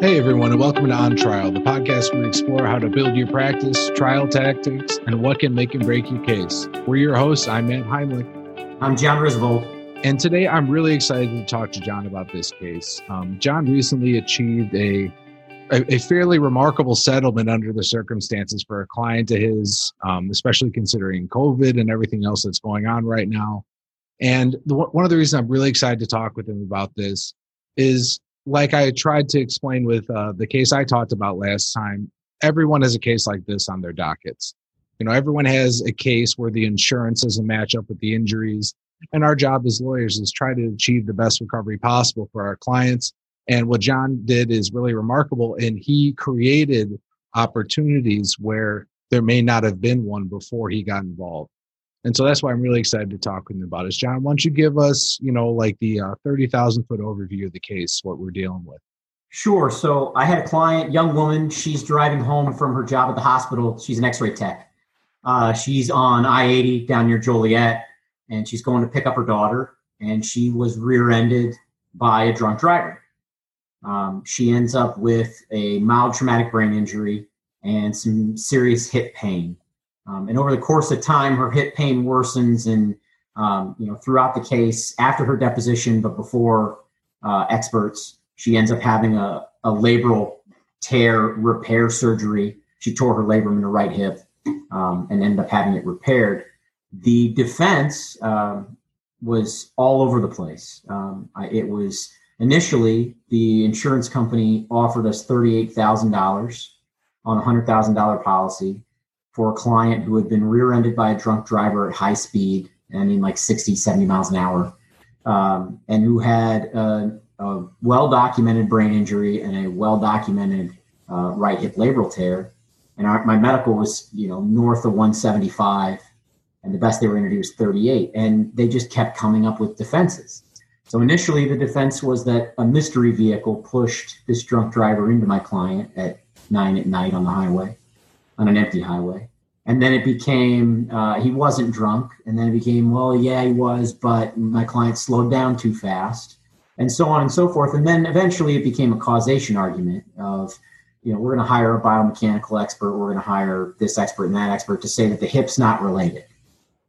Hey, everyone, and welcome to On Trial, the podcast where we explore how to build your practice, trial tactics, and what can make and break your case. We're your hosts. I'm Matt Heimlich. I'm John Risvold. And today I'm really excited to talk to John about this case. Um, John recently achieved a, a, a, fairly remarkable settlement under the circumstances for a client of his, um, especially considering COVID and everything else that's going on right now. And the, one of the reasons I'm really excited to talk with him about this is like I tried to explain with uh, the case I talked about last time, everyone has a case like this on their dockets. You know, everyone has a case where the insurance doesn't match up with the injuries. And our job as lawyers is try to achieve the best recovery possible for our clients. And what John did is really remarkable. And he created opportunities where there may not have been one before he got involved. And so that's why I'm really excited to talk with him about it. John, why don't you give us, you know, like the uh, 30,000 foot overview of the case, what we're dealing with? Sure. So I had a client, young woman. She's driving home from her job at the hospital. She's an X-ray tech. Uh, she's on I-80 down near Joliet, and she's going to pick up her daughter. And she was rear-ended by a drunk driver. Um, she ends up with a mild traumatic brain injury and some serious hip pain. Um, and over the course of time, her hip pain worsens, and um, you know throughout the case, after her deposition, but before uh, experts, she ends up having a, a labral tear repair surgery. She tore her labrum in her right hip um, and ended up having it repaired. The defense um, was all over the place. Um, I, it was initially the insurance company offered us thirty-eight thousand dollars on a hundred thousand dollar policy for a client who had been rear-ended by a drunk driver at high speed, I mean like 60, 70 miles an hour, um, and who had a, a, well-documented brain injury and a well-documented uh, right hip labral tear. And our, my medical was, you know, north of 175, and the best they were going to do was 38. And they just kept coming up with defenses. So initially, the defense was that a mystery vehicle pushed this drunk driver into my client at nine at night on the highway on an empty highway. And then it became uh, he wasn't drunk, and then it became well, yeah, he was, but my client slowed down too fast, and so on and so forth. And then eventually it became a causation argument of, you know, we're going to hire a biomechanical expert, we're going to hire this expert and that expert to say that the hip's not related.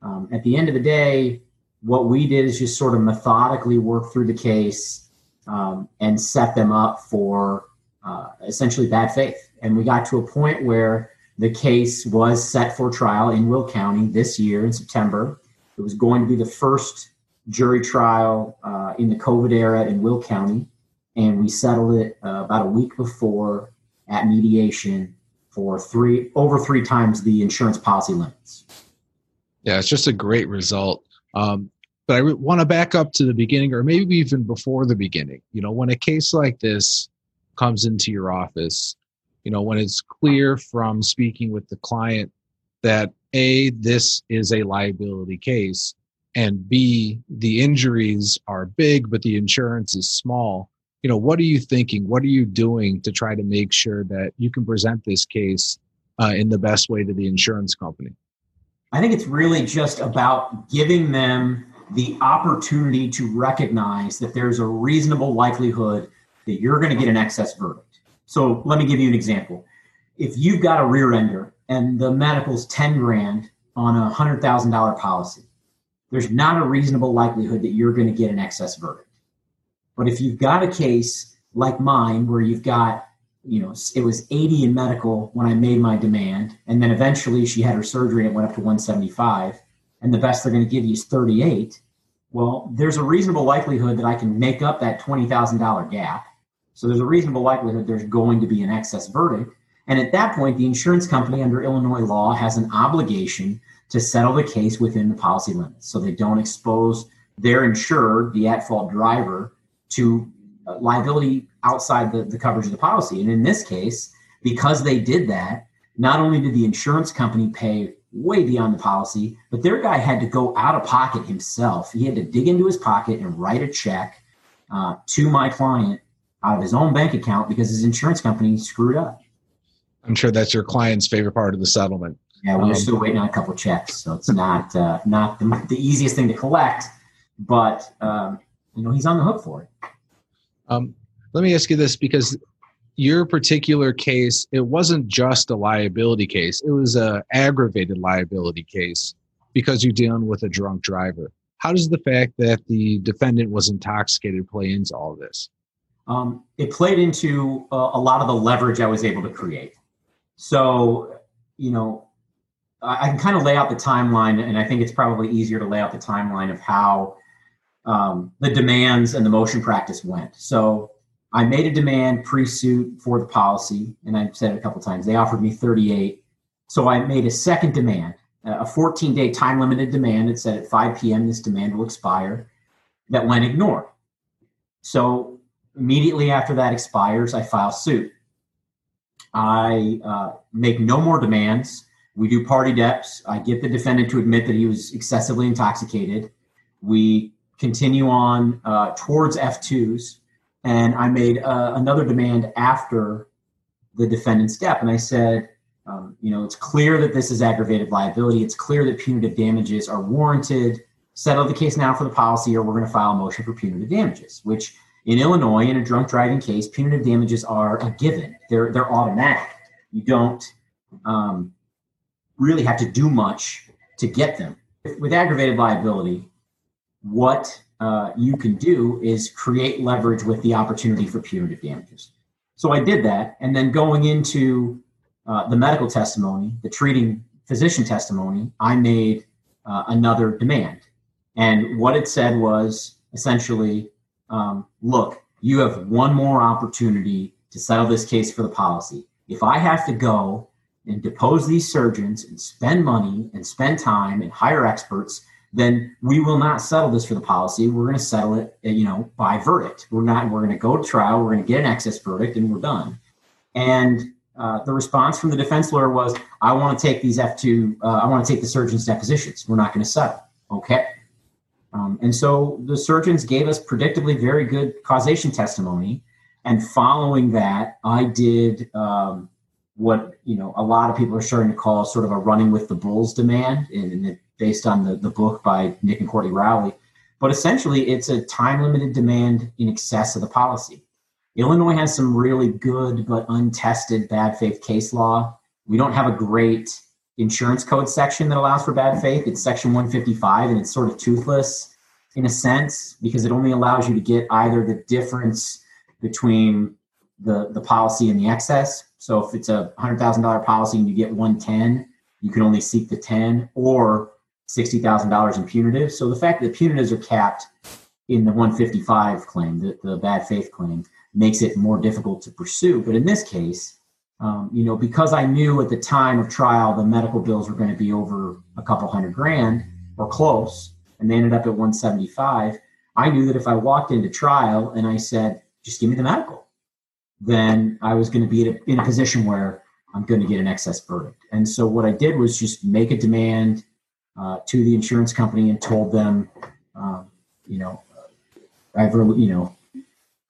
Um, at the end of the day, what we did is just sort of methodically work through the case um, and set them up for uh, essentially bad faith. And we got to a point where the case was set for trial in Will County this year in September. It was going to be the first jury trial uh, in the COVID era in Will County, and we settled it uh, about a week before at mediation for three over three times the insurance policy limits. Yeah, it's just a great result. Um, but I want to back up to the beginning, or maybe even before the beginning. You know, when a case like this comes into your office, you know when it's clear from speaking with the client that a this is a liability case and b the injuries are big but the insurance is small you know what are you thinking? What are you doing to try to make sure that you can present this case uh, in the best way to the insurance company? I think it's really just about giving them the opportunity to recognize that there's a reasonable likelihood that you're going to get an excess verdict so let me give you an example. If you've got a rear ender and the medical's 10 grand on a $100,000 policy, there's not a reasonable likelihood that you're going to get an excess verdict. But if you've got a case like mine where you've got, you know, it was 80 in medical when I made my demand, and then eventually she had her surgery and it went up to 175, and the best they're going to give you is 38. Well, there's a reasonable likelihood that I can make up that $20,000 gap so there's a reasonable likelihood there's going to be an excess verdict. And at that point, the insurance company under Illinois law has an obligation to settle the case within the policy limits so they don't expose their insured, the at fault driver, to uh, liability outside the, the coverage of the policy. And in this case, because they did that, not only did the insurance company pay way beyond the policy, but their guy had to go out of pocket himself. He had to dig into his pocket and write a check uh, to my client out of his own bank account because his insurance company screwed up. I'm sure that's your client's favorite part of the settlement. Yeah, we're um, still waiting on a couple checks, so it's not uh, not the, the, easiest thing to collect, but um, you know he's on the hook for it. Um, let me ask you this because your particular case, it wasn't just a liability case, it was a aggravated liability case because you're dealing with a drunk driver. How does the fact that the defendant was intoxicated play into all this? Um, it played into uh, a lot of the leverage I was able to create. So, you know, I, I can kind of lay out the timeline, and I think it's probably easier to lay out the timeline of how um, the demands and the motion practice went. So, I made a demand pre-suit for the policy, and I've said it a couple times. They offered me 38, so I made a second demand, a 14-day time-limited demand. It said at 5 p.m. this demand will expire. That went ignored. So immediately after that expires, I file suit. I uh, make no more demands. We do party deps. I get the defendant to admit that he was excessively intoxicated. We continue on uh, towards F2s and I made uh, another demand after the defendant's death. And I said, um, you know, it's clear that this is aggravated liability. It's clear that punitive damages are warranted. Settle the case now for the policy, or we're going to file a motion for punitive damages, which in Illinois, in a drunk driving case, punitive damages are a given. They're, they're automatic. You don't um, really have to do much to get them. With aggravated liability, what uh, you can do is create leverage with the opportunity for punitive damages. So I did that, and then going into uh, the medical testimony, the treating physician testimony, I made uh, another demand, and what it said was essentially, um, "Look, you have one more opportunity to settle this case for the policy. If I have to go and depose these surgeons and spend money and spend time and hire experts." then we will not settle this for the policy. We're going to settle it, uh, you know, by verdict. We're not. We're going to go to trial. We're going to get an excess verdict, and we're done. And uh, the response from the defense lawyer was, "I want to take these F two. Uh, I want to take the surgeon's depositions. We're not going to settle." Okay. Um, and so the surgeons gave us predictably very good causation testimony. And following that, I did um, what you know a lot of people are starting to call sort of a running with the bulls demand, and, and based on the, the book by Nick and Courtney Rowley. But essentially, it's a time limited demand in excess of the policy. Illinois has some really good but untested bad faith case law. We don't have a great insurance code section that allows for bad faith. It's section 155 and it's sort of toothless in a sense because it only allows you to get either the difference between the, the policy and the excess. So if it's a $100,000 policy and you get 110, you can only seek the 10 or $60,000 in punitive. So the fact that punitives are capped in the 155 claim, the, the bad faith claim, makes it more difficult to pursue. But in this case, um, you know, because I knew at the time of trial the medical bills were going to be over a couple hundred grand or close, and they ended up at 175, I knew that if I walked into trial and I said, just give me the medical, then I was going to be in a, in a position where I'm going to get an excess verdict. And so what I did was just make a demand uh, to the insurance company and told them, um, you know, I've you know,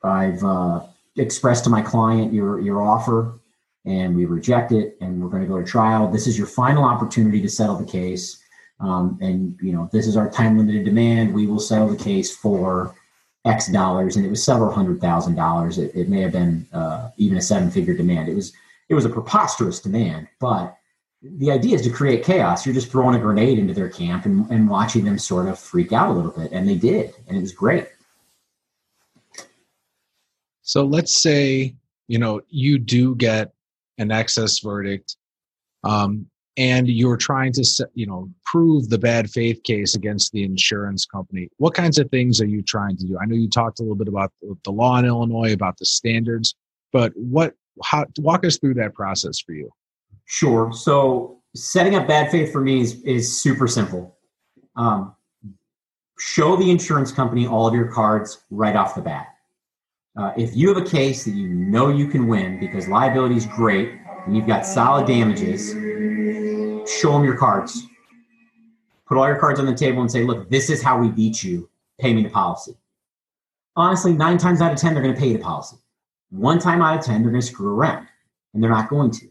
I've uh, expressed to my client your your offer, and we reject it, and we're going to go to trial. This is your final opportunity to settle the case, um, and you know, this is our time limited demand. We will settle the case for X dollars, and it was several hundred thousand dollars. It, it may have been uh, even a seven figure demand. It was it was a preposterous demand, but the idea is to create chaos. You're just throwing a grenade into their camp and, and watching them sort of freak out a little bit. And they did. And it was great. So let's say, you know, you do get an excess verdict um, and you're trying to, you know, prove the bad faith case against the insurance company. What kinds of things are you trying to do? I know you talked a little bit about the law in Illinois, about the standards, but what, how, walk us through that process for you. Sure. So setting up bad faith for me is, is super simple. Um, show the insurance company all of your cards right off the bat. Uh, if you have a case that you know you can win because liability is great and you've got solid damages, show them your cards. Put all your cards on the table and say, look, this is how we beat you. Pay me the policy. Honestly, nine times out of 10, they're going to pay the policy. One time out of 10, they're going to screw around and they're not going to.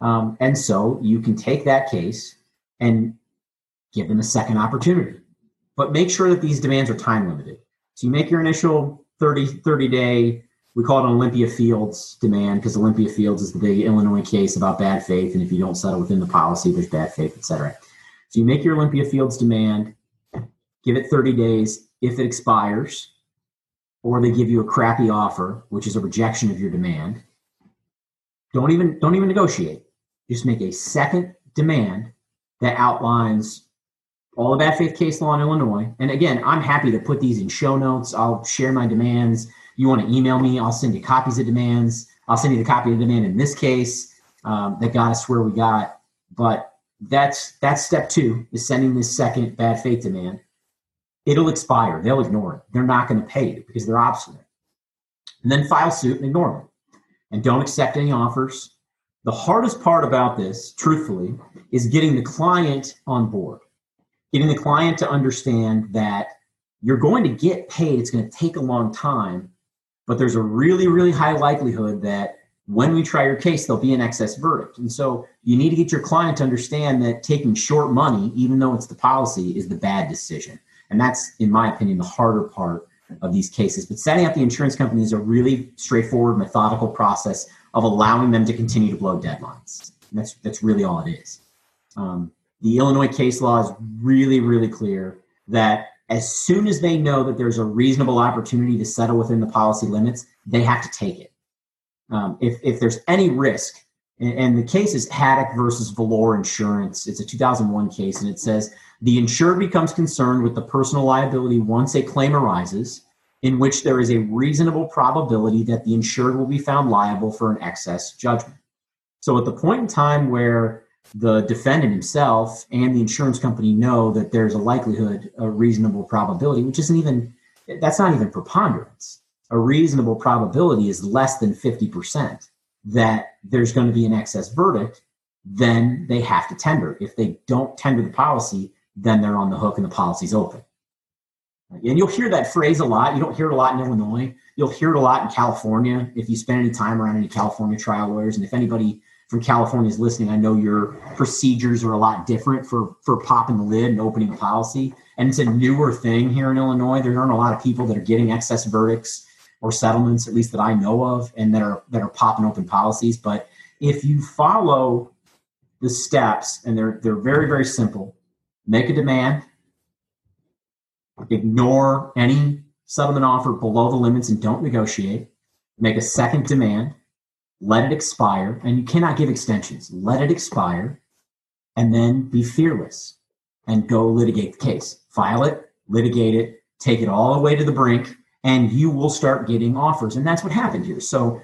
Um, and so you can take that case and give them a second opportunity. But make sure that these demands are time limited. So you make your initial 30, 30 day we call it an Olympia Fields demand because Olympia Fields is the big Illinois case about bad faith, and if you don't settle within the policy, there's bad faith, et cetera. So you make your Olympia Fields demand, give it 30 days. If it expires, or they give you a crappy offer, which is a rejection of your demand, don't even don't even negotiate. Just make a second demand that outlines all the bad faith case law in Illinois. And again, I'm happy to put these in show notes. I'll share my demands. You want to email me? I'll send you copies of demands. I'll send you the copy of the demand in this case um, that got us where we got. But that's that's step two is sending this second bad faith demand. It'll expire. They'll ignore it. They're not going to pay you because they're obstinate. And then file suit and ignore them. And don't accept any offers. The hardest part about this, truthfully, is getting the client on board getting the client to understand that you're going to get paid. It's going to take a long time, but there's a really, really high likelihood that when we try your case, there'll be an excess verdict. And so you need to get your client to understand that taking short money, even though it's the policy, is the bad decision. And that's, in my opinion, the harder part of these cases. But setting up the insurance company is a really straightforward, methodical process of allowing them to continue to blow deadlines. And that's that's really all it is. Um, the Illinois case law is really, really clear that as soon as they know that there's a reasonable opportunity to settle within the policy limits, they have to take it. Um, if, if there's any risk, and, and the case is Haddick versus Valor Insurance, it's a 2001 case, and it says the insured becomes concerned with the personal liability once a claim arises in which there is a reasonable probability that the insured will be found liable for an excess judgment. So at the point in time where the defendant himself and the insurance company know that there's a likelihood, a reasonable probability, which isn't even, that's not even preponderance. A reasonable probability is less than 50% that there's going to be an excess verdict, then they have to tender. If they don't tender the policy, then they're on the hook and the policy's open. And you'll hear that phrase a lot. You don't hear it a lot in Illinois. You'll hear it a lot in California if you spend any time around any California trial lawyers. And if anybody from California is listening, I know your procedures are a lot different for for popping the lid and opening policy. And it's a newer thing here in Illinois. There aren't a lot of people that are getting excess verdicts or settlements, at least that I know of, and that are that are popping open policies. But if you follow the steps, and they're they're very very simple, make a demand, ignore any settlement offer below the limits, and don't negotiate. Make a second demand let it expire, and you cannot give extensions. Let it expire, and then be fearless and go litigate the case. File it, litigate it, take it all the way to the brink, and you will start getting offers. And that's what happened here. So,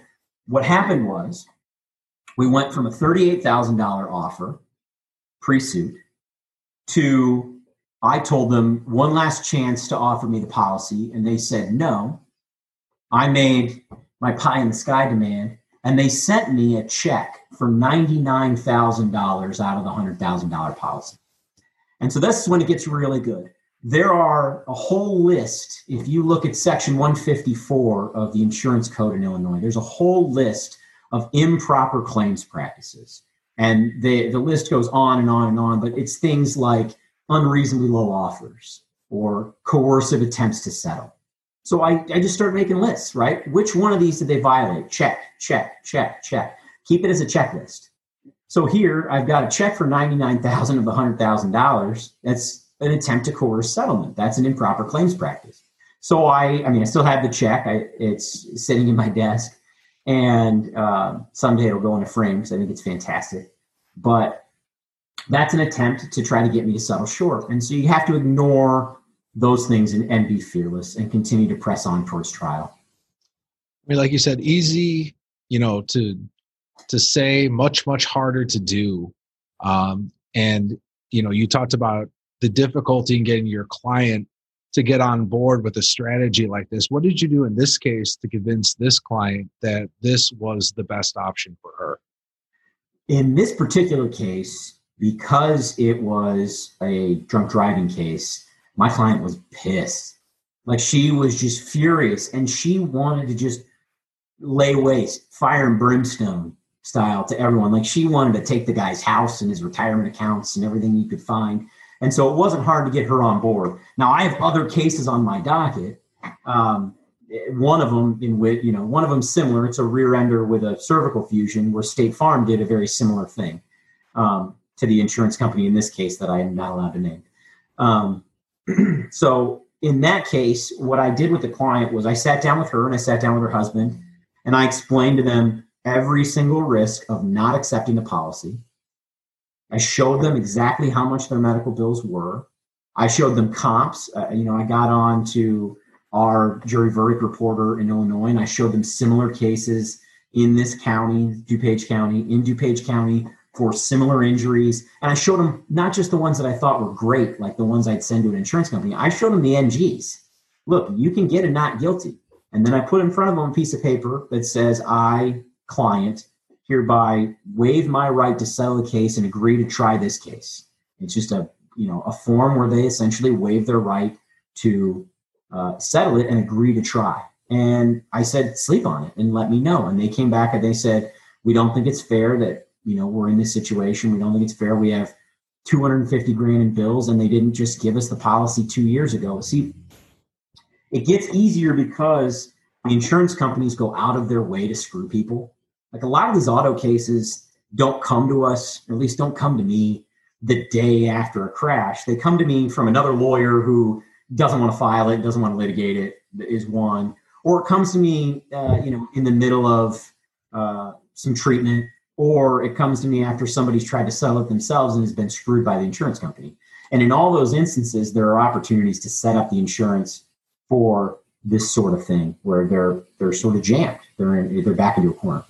what happened was we went from a $38,000 offer pre suit to I told them one last chance to offer me the policy, and they said no. I made my pie in the sky demand and they sent me a check for $99,000 out of the $100,000 policy. And so this is when it gets really good. There are a whole list. If you look at section 154 of the insurance code in Illinois, there's a whole list of improper claims practices. And the, the list goes on and on and on, but it's things like unreasonably low offers or coercive attempts to settle so I, I just started making lists, right? Which one of these did they violate? Check, check, check, check. Keep it as a checklist. So here I've got a check for ninety-nine thousand of the hundred thousand dollars. That's an attempt to coerce settlement. That's an improper claims practice. So I, I mean, I still have the check. I, it's sitting in my desk, and uh, someday it'll go in a frame because I think it's fantastic. But that's an attempt to try to get me to settle short. And so you have to ignore those things and, and be fearless and continue to press on towards trial. I mean, like you said, easy, you know, to to say, much much harder to do. Um, and you know, you talked about the difficulty in getting your client to get on board with a strategy like this. What did you do in this case to convince this client that this was the best option for her? In this particular case, because it was a drunk driving case, my client was pissed. Like she was just furious and she wanted to just lay waste, fire and brimstone style to everyone. Like she wanted to take the guy's house and his retirement accounts and everything you could find. And so it wasn't hard to get her on board. Now I have other cases on my docket. Um, one of them in which you know one of them similar. It's a rear ender with a cervical fusion, where State Farm did a very similar thing um, to the insurance company in this case that I am not allowed to name. Um, so in that case, what I did with the client was I sat down with her and I sat down with her husband, and I explained to them every single risk of not accepting the policy. I showed them exactly how much their medical bills were. I showed them comps. Uh, you know, I got on to our jury verdict reporter in Illinois, and I showed them similar cases in this county, DuPage County, in DuPage County for similar injuries. And I showed them not just the ones that I thought were great, like the ones I'd send to an insurance company. I showed them the NGs. Look, you can get a not guilty. And then I put in front of them a piece of paper that says, I, client, hereby waive my right to settle the case and agree to try this case. It's just a you know a form where they essentially waive their right to uh, settle it and agree to try. And I said, sleep on it and let me know. And they came back and they said, we don't think it's fair that you know we're in this situation. We don't think it's fair. We have 250 grand in bills, and they didn't just give us the policy two years ago. See, it gets easier because the insurance companies go out of their way to screw people. Like a lot of these auto cases don't come to us, or at least don't come to me the day after a crash. They come to me from another lawyer who doesn't want to file it, doesn't want to litigate it, is one, or it comes to me, uh, you know, in the middle of uh, some treatment, or it comes to me after somebody's tried to sell it themselves and has been screwed by the insurance company. And in all those instances, there are opportunities to set up the insurance for this sort of thing where they're they're sort of jammed. They're in, they're back into a corner.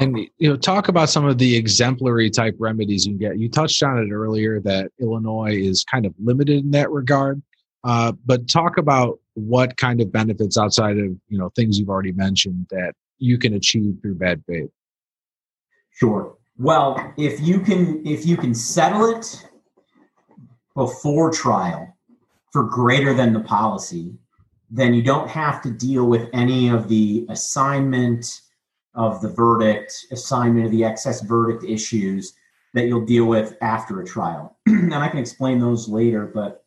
And you know, talk about some of the exemplary type remedies you can get. You touched on it earlier that Illinois is kind of limited in that regard. Uh, but talk about what kind of benefits outside of you know things you've already mentioned that you can achieve through bad faith. Sure. Well, if you can if you can settle it before trial for greater than the policy, then you don't have to deal with any of the assignment of the verdict, assignment of the excess verdict issues that you'll deal with after a trial. and I can explain those later, but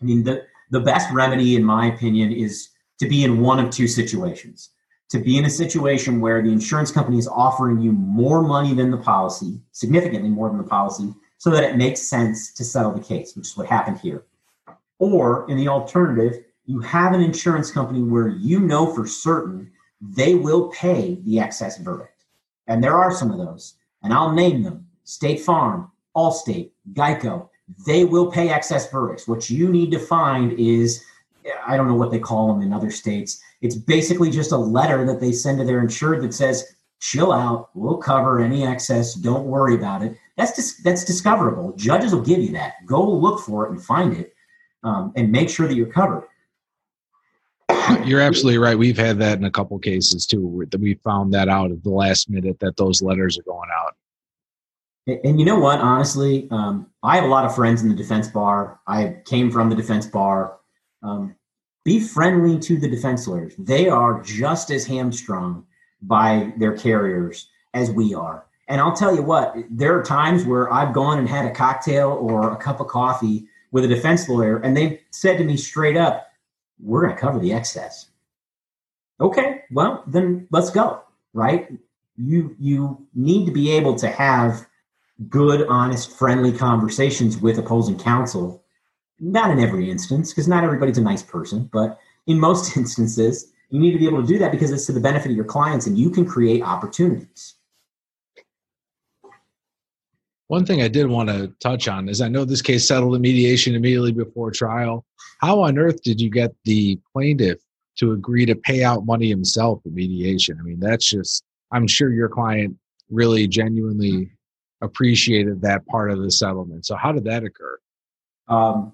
I mean, the, the best remedy, in my opinion, is to be in one of two situations. To be in a situation where the insurance company is offering you more money than the policy, significantly more than the policy, so that it makes sense to settle the case, which is what happened here. Or in the alternative, you have an insurance company where you know for certain they will pay the excess verdict. And there are some of those, and I'll name them State Farm, Allstate, Geico. They will pay excess verdicts. What you need to find is, I don't know what they call them in other states. It's basically just a letter that they send to their insured that says, chill out, we'll cover any excess, don't worry about it. That's dis- that's discoverable. Judges will give you that. Go look for it and find it, um, and make sure that you're covered. You're absolutely right. We've had that in a couple cases too. That we found that out at the last minute that those letters are going out. And you know what? Honestly, um, I have a lot of friends in the defense bar. I came from the defense bar. Um, be friendly to the defense lawyers. They are just as hamstrung by their carriers as we are. And I'll tell you what, there are times where I've gone and had a cocktail or a cup of coffee with a defense lawyer, and they've said to me straight up, we're going to cover the excess. Okay, well, then let's go, right? You you need to be able to have good, honest, friendly conversations with opposing counsel. Not in every instance, because not everybody's a nice person, but in most instances, you need to be able to do that because it's to the benefit of your clients and you can create opportunities. One thing I did want to touch on is I know this case settled in mediation immediately before trial. How on earth did you get the plaintiff to agree to pay out money himself in mediation? I mean, that's just, I'm sure your client really genuinely appreciated that part of the settlement. So, how did that occur? Um,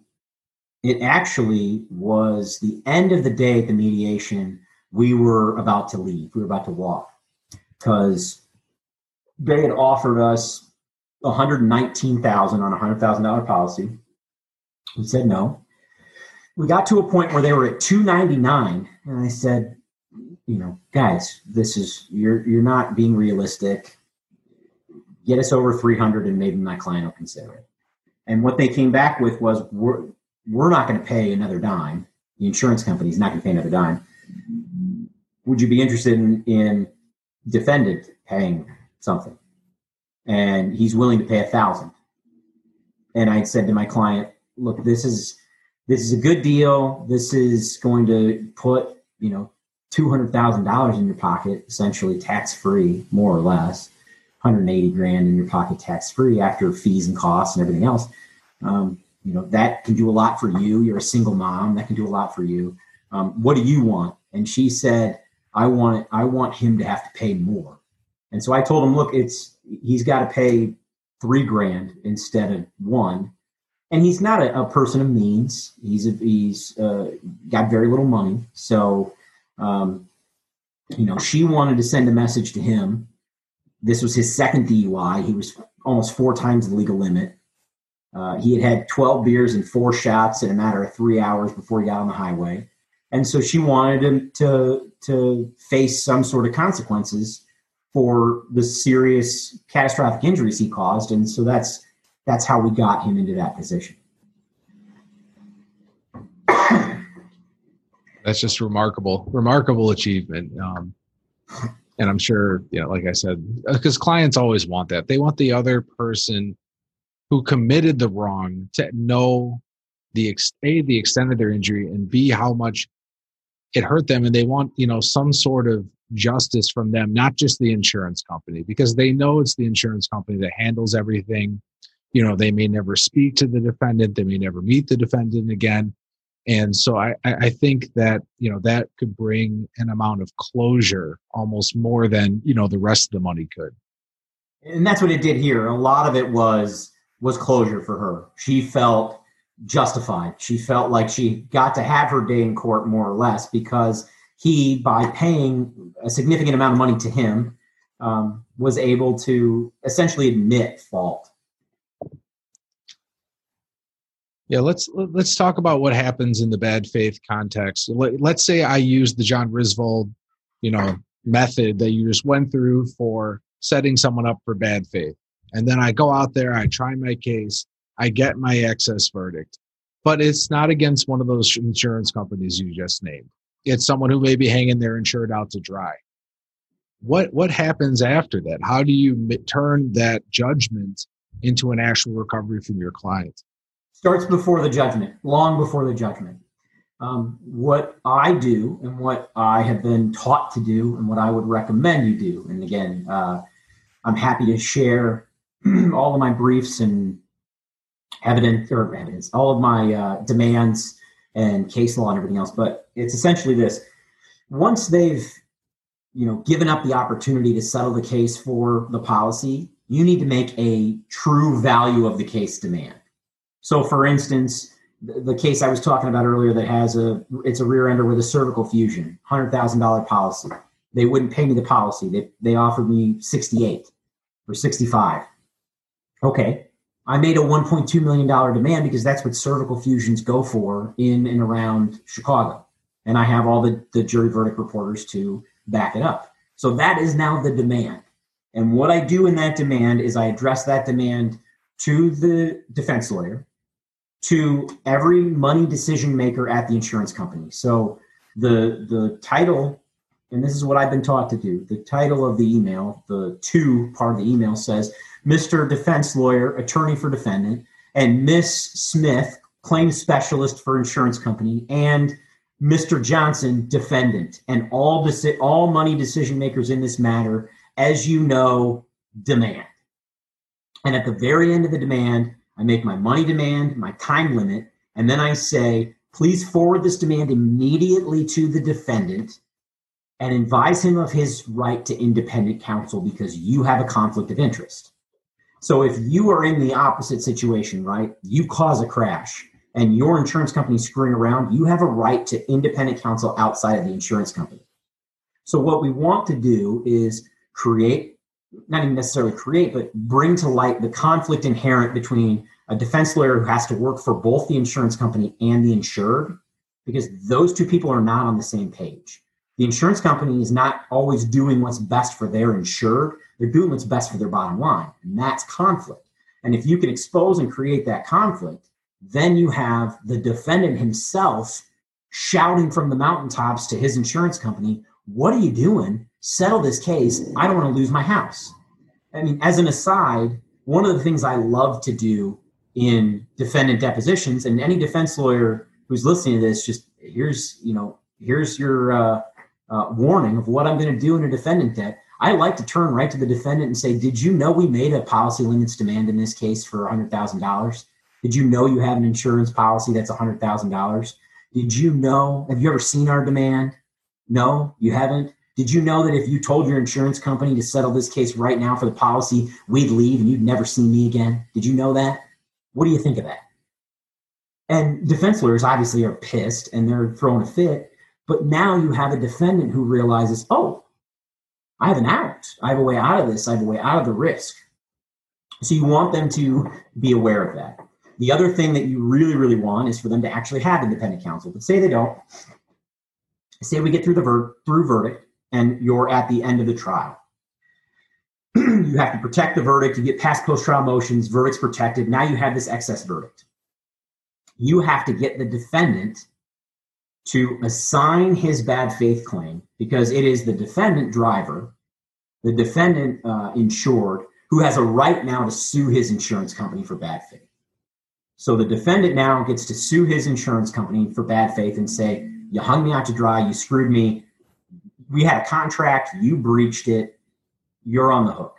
it actually was the end of the day at the mediation. We were about to leave, we were about to walk because they had offered us 119,000 on a $100,000 policy. We said no. We got to a point where they were at 299 and I said, you know, guys, this is you're you're not being realistic. Get us over 300 and maybe my client will consider it. And what they came back with was we're not going to pay another dime. the insurance company. He's not going to pay another dime. Would you be interested in, in defendant paying something? And he's willing to pay a thousand. And I said to my client, look, this is this is a good deal. This is going to put, you know, two hundred thousand dollars in your pocket, essentially tax free, more or less, one hundred eighty grand in your pocket tax free after fees and costs and everything else. Um, you know that can do a lot for you. You're a single mom. That can do a lot for you. Um, what do you want? And she said, I want. I want him to have to pay more. And so I told him, look, it's he's got to pay three grand instead of one. And he's not a, a person of means. He's a, he's uh, got very little money. So um, you know, she wanted to send a message to him. This was his second DUI. He was almost four times the legal limit. Uh, he had had 12 beers and four shots in a matter of three hours before he got on the highway. And so she wanted him to, to face some sort of consequences for the serious catastrophic injuries he caused. And so that's, that's how we got him into that position. that's just remarkable, remarkable achievement. Um, and I'm sure, you know, like I said, because clients always want that. They want the other person who committed the wrong to know the ex- a the extent of their injury and b how much it hurt them, and they want you know some sort of justice from them, not just the insurance company, because they know it's the insurance company that handles everything. You know, they may never speak to the defendant, they may never meet the defendant again. And so I, I think that you know that could bring an amount of closure almost more than you know the rest of the money could. And that's what it did here. A lot of it was was closure for her she felt justified she felt like she got to have her day in court more or less because he by paying a significant amount of money to him um, was able to essentially admit fault Yeah, let's let's talk about what happens in the bad faith context. Let's say I use the John Risvold, you know, method that you just went through for setting someone up for bad faith. And then I go out there, I try my case, I get my excess verdict. But it's not against one of those insurance companies you just named. It's someone who may be hanging their insured out to dry. What what happens after that? How do you turn that judgment into an actual recovery from your client? starts before the judgment, long before the judgment. Um, what I do and what I have been taught to do and what I would recommend you do. And again, uh, I'm happy to share all of my briefs and evidence or evidence, all of my uh, demands and case law and everything else. But it's essentially this: once they've you know given up the opportunity to settle the case for the policy, you need to make a true value of the case demand. So, for instance, the, case I was talking about earlier that has a it's a rear ender with a cervical fusion, hundred thousand dollar policy. They wouldn't pay me the policy. They they offered me sixty eight or sixty five. Okay, I made a $1.2 million demand because that's what cervical fusions go for in and around Chicago. And I have all the, the jury verdict reporters to back it up. So that is now the demand. And what I do in that demand is I address that demand to the defense lawyer to every money decision maker at the insurance company. So the the title, and this is what I've been taught to do. The title of the email, the to part of the email says, "Mr. Defense Lawyer, Attorney for Defendant, and Miss Smith, Claims Specialist for Insurance Company, and Mr. Johnson, Defendant, and all all money decision makers in this matter, as you know, demand." And at the very end of the demand, I make my money demand, my time limit, and then I say, please forward this demand immediately to the defendant and advise him of his right to independent counsel because you have a conflict of interest. So if you are in the opposite situation, right, you cause a crash and your insurance company screwing around, you have a right to independent counsel outside of the insurance company. So what we want to do is create not even necessarily create, but bring to light the conflict inherent between a defense lawyer who has to work for both the insurance company and the insured, because those two people are not on the same page. The insurance company is not always doing what's best for their insured, they're doing what's best for their bottom line, and that's conflict. And if you can expose and create that conflict, then you have the defendant himself shouting from the mountaintops to his insurance company, What are you doing? Settle this case. I don't want to lose my house. I mean, as an aside, one of the things I love to do in defendant depositions, and any defense lawyer who's listening to this, just here's, you know, here's your uh, uh, warning of what I'm going to do in a defendant debt. I like to turn right to the defendant and say, Did you know we made a policy limits demand in this case for $100,000? Did you know you have an insurance policy that's $100,000? Did you know? Have you ever seen our demand? No, you haven't. Did you know that if you told your insurance company to settle this case right now for the policy, we'd leave and you'd never see me again? Did you know that? What do you think of that? And defense lawyers obviously are pissed and they're throwing a fit. But now you have a defendant who realizes, oh, I have an out. I have a way out of this. I have a way out of the risk. So you want them to be aware of that. The other thing that you really, really want is for them to actually have independent counsel. But say they don't. Say we get through the ver- through verdict and you're at the end of the trial. you have to protect the verdict. You get past post trial motions. Verdict's protected. Now you have this excess verdict. You have to get the defendant to assign his bad faith claim because it is the defendant driver, the defendant uh, insured, who has a right now to sue his insurance company for bad faith. So the defendant now gets to sue his insurance company for bad faith and say, You hung me out to dry, you screwed me. We had a contract, you breached it, you're on the hook.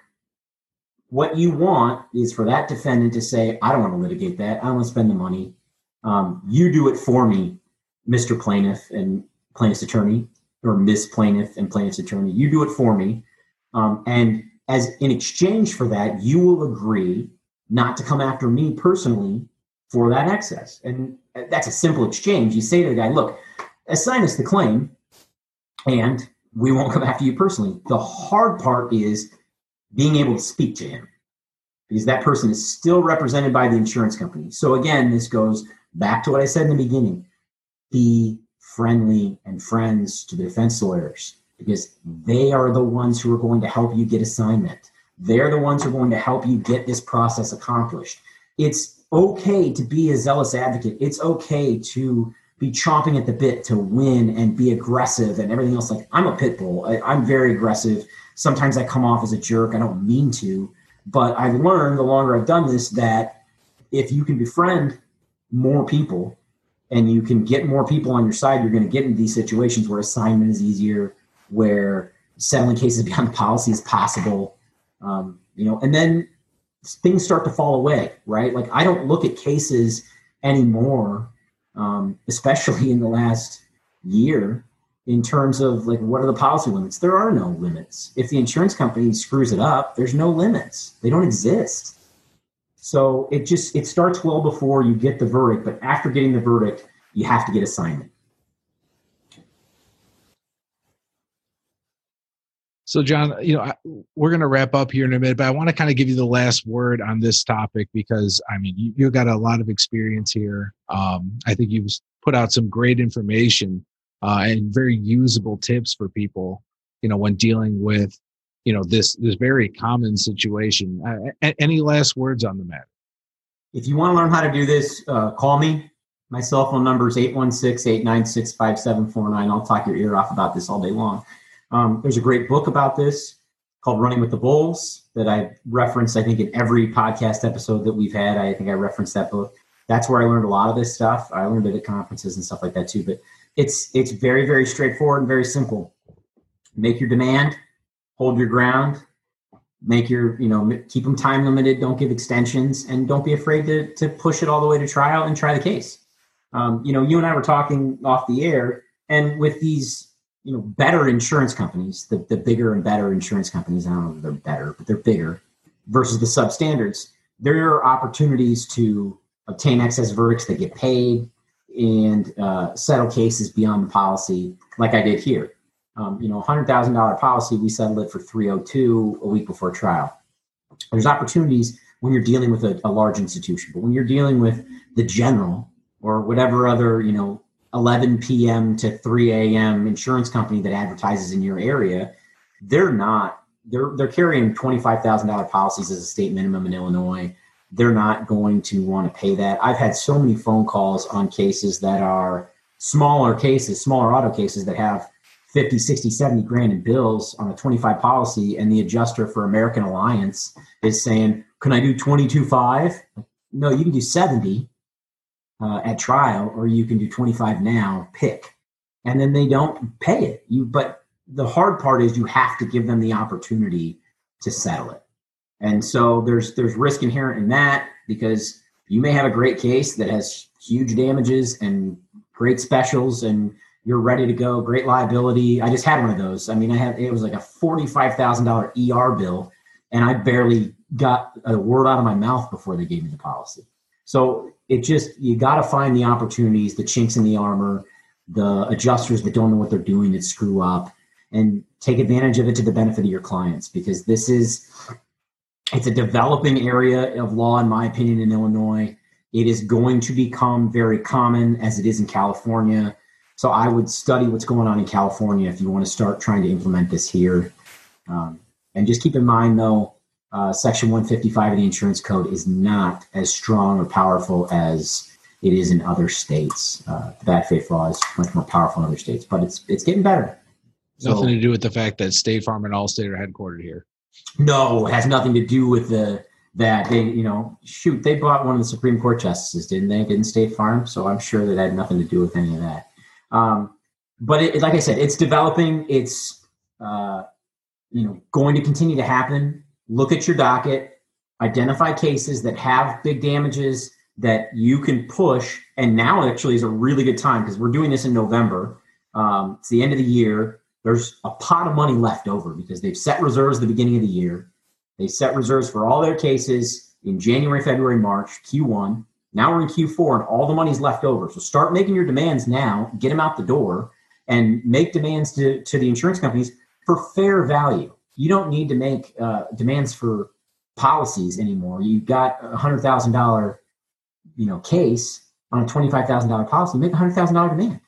What you want is for that defendant to say, I don't want to litigate that. I don't want to spend the money. Um, you do it for me Mr. Plaintiff and plaintiff's attorney, or Miss Plaintiff and plaintiff's attorney. You do it for me. Um, and as in exchange for that, you will agree not to come after me personally for that excess. And that's a simple exchange. You say to the guy, look, assign us the claim and we won't come after you personally. The hard part is being able to speak to him because that person is still represented by the insurance company. So again, this goes back to what I said in the beginning be friendly and friends to the defense lawyers because they are the ones who are going to help you get assignment. They're the ones who are going to help you get this process accomplished. It's okay to be a zealous advocate. It's okay to be chomping at the bit to win and be aggressive and everything else. Like I'm a pit bull. I, am very aggressive. Sometimes I come off as a jerk. I don't mean to, but I've learned the longer I've done this that if you can befriend more people and you can get more people on your side, you're going to get into these situations where assignment is easier, where settling cases beyond the policy is possible. Um, you know, and then things start to fall away, right? Like I don't look at cases anymore, um, especially in the last year, in terms of like what are the policy limits? There are no limits. If the insurance company screws it up, there's no limits. They don't exist. So it just it starts well before you get the verdict, but after getting the verdict, you have to get assignment. So, John, you know, we're going to wrap up here in a minute, but I want to kind of give you the last word on this topic because, I mean, you, you got a lot of experience here. Um, I think you've put out some great information uh, and very usable tips for people, you know, when dealing with you know this this very common situation. Uh, any last words on the matter? If you want to learn how to do this, uh, call me. My cell phone number is 816-896-5749. I'll talk your ear off about this all day long. Um, there's a great book about this called Running with the Bulls that I referenced, I think, in every podcast episode that we've had. I think I referenced that book. That's where I learned a lot of this stuff. I learned it at conferences and stuff like that too. But it's it's very, very straightforward and very simple. Make your demand, hold your ground, make your, you know, keep them time limited, don't give extensions, and don't be afraid to, to push it all the way to trial and try the case. Um, you know, you and I were talking off the air, and with these, you know, better insurance companies, the, the bigger and better insurance companies, I don't know if they're better, but they're bigger versus the substandards, there are opportunities to obtain excess verdicts that get paid and uh, settle cases beyond the policy, like I did here um, you know, $100,000 policy, we settled it for 302 a week before trial. There's opportunities when you're dealing with a, a large institution, but when you're dealing with the general or whatever other, you know, 11 p.m. to 3 a.m. insurance company that advertises in your area, they're not they're they're carrying twenty five thousand dollar policies as a state minimum in Illinois. They're not going to want to pay that. I've had so many phone calls on cases that are smaller cases, smaller auto cases that have 50, 60, 70 grand in bills on a 25 policy, and the adjuster for American Alliance is saying, Can I do 22.5? No, you can do 70 uh, at trial, or you can do 25 now, pick. And then they don't pay it. You, but the hard part is you have to give them the opportunity to settle it. And so there's there's risk inherent in that because you may have a great case that has huge damages and great specials and you're ready to go, great liability. I just had one of those. I mean, I had it was like a forty-five thousand dollar ER bill, and I barely got a word out of my mouth before they gave me the policy. So it just you got to find the opportunities, the chinks in the armor, the adjusters that don't know what they're doing that screw up, and take advantage of it to the benefit of your clients because this is it's a developing area of law, in my opinion, in Illinois. It is going to become very common as it is in California so I would study what's going on in California if you want to start trying to implement this here. Um, and just keep in mind, though, uh, Section 155 of the Insurance Code is not as strong or powerful as it is in other states. Uh, the bad faith law is much more powerful in other states, but it's it's getting better. So, nothing to do with the fact that State Farm and Allstate are headquartered here. No, it has nothing to do with the that they you know shoot they bought one of the Supreme Court justices, didn't they? Didn't State Farm? So I'm sure that had nothing to do with any of that. Um, but it, like I said, it's developing. It's uh, you know going to continue to happen. Look at your docket, identify cases that have big damages that you can push. And now actually is a really good time because we're doing this in November. Um, it's the end of the year. There's a pot of money left over because they've set reserves the beginning of the year. They set reserves for all their cases in January, February, March, Q1. Now we're in Q4 and all the money's left over. So start making your demands now, get them out the door, and make demands to, to the insurance companies for fair value. You don't need to make uh, demands for policies anymore. You've got a hundred thousand dollar, you know, case on a twenty five thousand dollar policy. Make a hundred thousand dollar demand,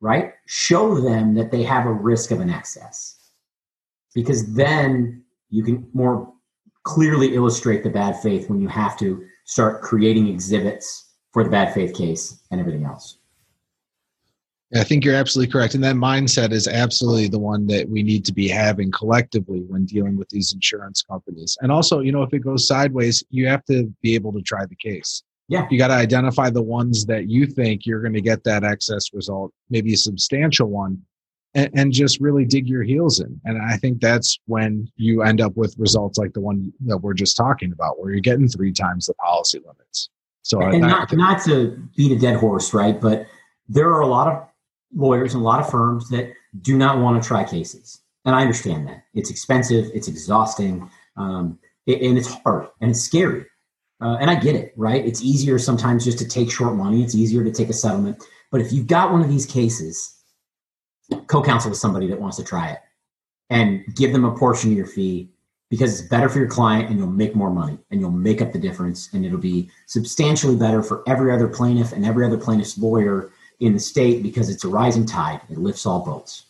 right? Show them that they have a risk of an excess, because then you can more clearly illustrate the bad faith when you have to start creating exhibits for the bad faith case and everything else. I think you're absolutely correct. And that mindset is absolutely the one that we need to be having collectively when dealing with these insurance companies. And also, you know, if it goes sideways, you have to be able to try the case. Yeah. You got to identify the ones that you think you're going to get that excess result, maybe a substantial one, and, and, just really dig your heels in. And I think that's when you end up with results like the one that we're just talking about, where you're getting three times the policy limits. So, and not, think, not to beat a dead horse, right? But there are a lot of lawyers and a lot of firms that do not want to try cases. And I understand that. It's expensive, it's exhausting, um, and it's hard and it's scary. Uh, and I get it, right? It's easier sometimes just to take short money, it's easier to take a settlement. But if you've got one of these cases co-counsel with somebody that wants to try it and give them a portion of your fee because it's better for your client and you'll make more money and you'll make up the difference and it'll be substantially better for every other plaintiff and every other plaintiff's lawyer in the state because it's a rising tide. It lifts all boats.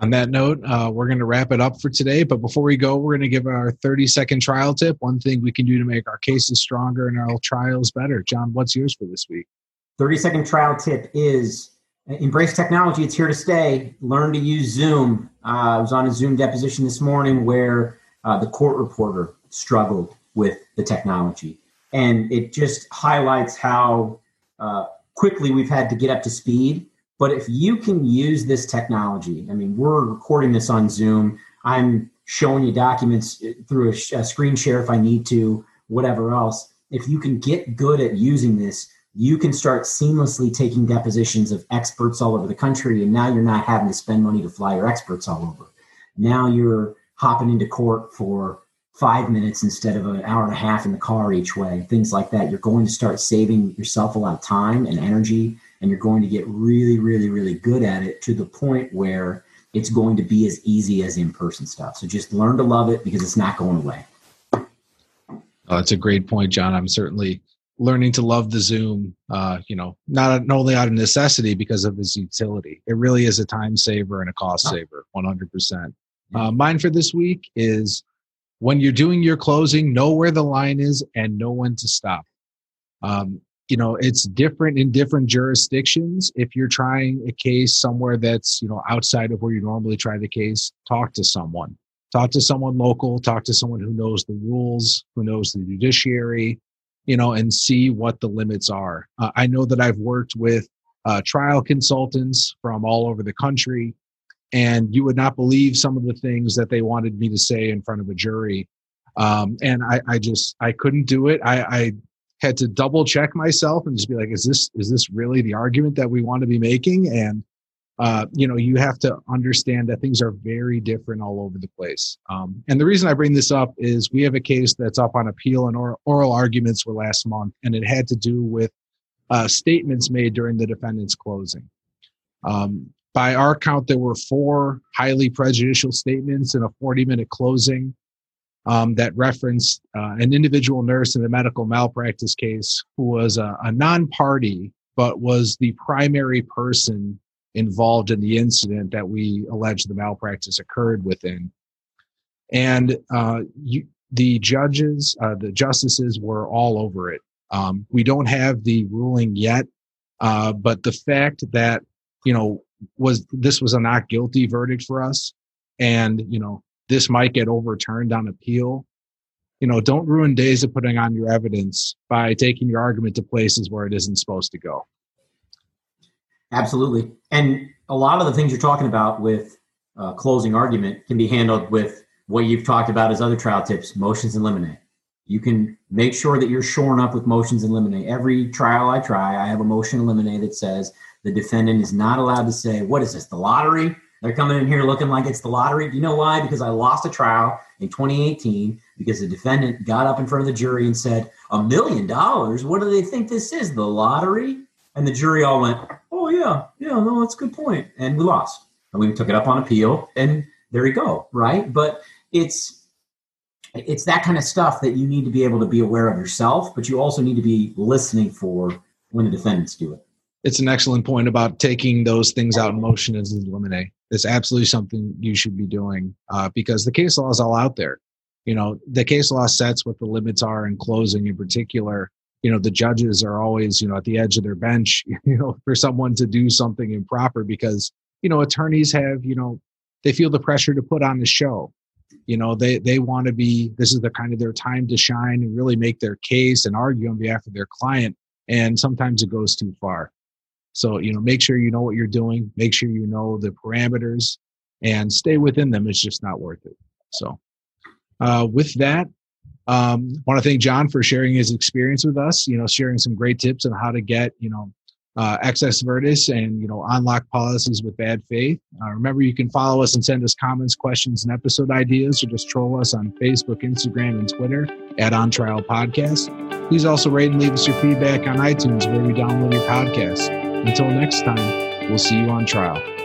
On that note uh, we're going to wrap it up for today but before we go we're going to give our 30 second trial tip. One thing we can do to make our cases stronger and our trials better. John what's yours for this week? 30 second trial tip is embrace technology. It's here to stay. Learn to use Zoom. Uh, I was on a Zoom deposition this morning where uh, the court reporter struggled with the technology. And it just highlights how uh, quickly we've had to get up to speed. But if you can use this technology, I mean, we're recording this on Zoom. I'm showing you documents through a, a screen share if I need to, whatever else. If you can get good at using this, you can start seamlessly taking depositions of experts all over the country and now you're not having to spend money to fly your experts all over. Now you're hopping into court for five minutes instead of an hour and a half in the car each way things like that. You're going to start saving yourself a lot of time and energy and you're going to get really really really good at it to the point where it's going to be as easy as in-person stuff. So just learn to love it because it's not going away. Oh, that's a great point john. I'm certainly learning to love the Zoom, uh, you know, not, not only out of necessity because of its utility. It really is a time saver and a cost saver, 100%. Uh, mine for this week is when you're doing your closing, know where the line is and know when to stop. Um, you know it's different in different jurisdictions if you're trying a case somewhere that's you know outside of where you normally try the case talk to someone talk to someone local talk to someone who knows the rules who knows the judiciary you know and see what the limits are. Uh, i know that i've worked with uh, trial consultants from all over the country and you would not believe some of the things that they wanted me to say in front of a jury. Um, and I, I just i couldn't do it. I, I had to double check myself and just be like, is this is this really the argument that we want to be making? And uh, you know, you have to understand that things are very different all over the place. Um, and the reason I bring this up is we have a case that's up on appeal, and oral, oral arguments were last month, and it had to do with uh, statements made during the defendant's closing. Um, by our count, there were four highly prejudicial statements in a 40 minute closing um, that referenced uh, an individual nurse in a medical malpractice case who was a, a non party, but was the primary person involved in the incident that we allege the malpractice occurred within. And uh, you, the judges, uh, the justices were all over it. Um, we don't have the ruling yet, uh, but the fact that you know was this was a not guilty verdict for us, and you know this might get overturned on appeal. You know, don't ruin days of putting on your evidence by taking your argument to places where it isn't supposed to go. Absolutely. And a lot of the things you're talking about with uh, closing argument can be handled with what you've talked about as other trial tips motions in limine. You can make sure that you're shorn up with motions in limine. Every trial I try, I have a motion in limine that says the defendant is not allowed to say, What is this, the lottery? They're coming in here looking like it's the lottery. Do you know why? Because I lost a trial in 2018 because the defendant got up in front of the jury and said, A million dollars? What do they think this is? The lottery? And the jury all went, Oh, yeah, yeah, no, that's a good point. And we lost. And we took it up on appeal, and there you go, right? But it's it's that kind of stuff that you need to be able to be aware of yourself, but you also need to be listening for when the defendants do it. It's an excellent point about taking those things out in motions in limine is absolutely something you should be doing uh, because the case law is all out there. You know, the case law sets what the limits are in closing in particular. You know, the judges are always, you know, at the edge of their bench, you know, for someone to do something improper because, you know, attorneys have, you know, they feel the pressure to put on the show. You know, they they want to be this is the kind of their time to shine and really make their case and argue on behalf of their client. And sometimes it goes too far. So, you know, make sure you know what you're doing, make sure you know the parameters and stay within them. It's just not worth it. So, uh, with that, um, want to thank John for sharing his experience with us, you know, sharing some great tips on how to get, you know, uh, excess verdicts and, you know, unlock policies with bad faith. Uh, remember, you can follow us and send us comments, questions, and episode ideas, or just troll us on Facebook, Instagram, and Twitter at On Trial Podcast. Please also rate and leave us your feedback on iTunes where we download your podcast. Until next time, we'll see you on trial.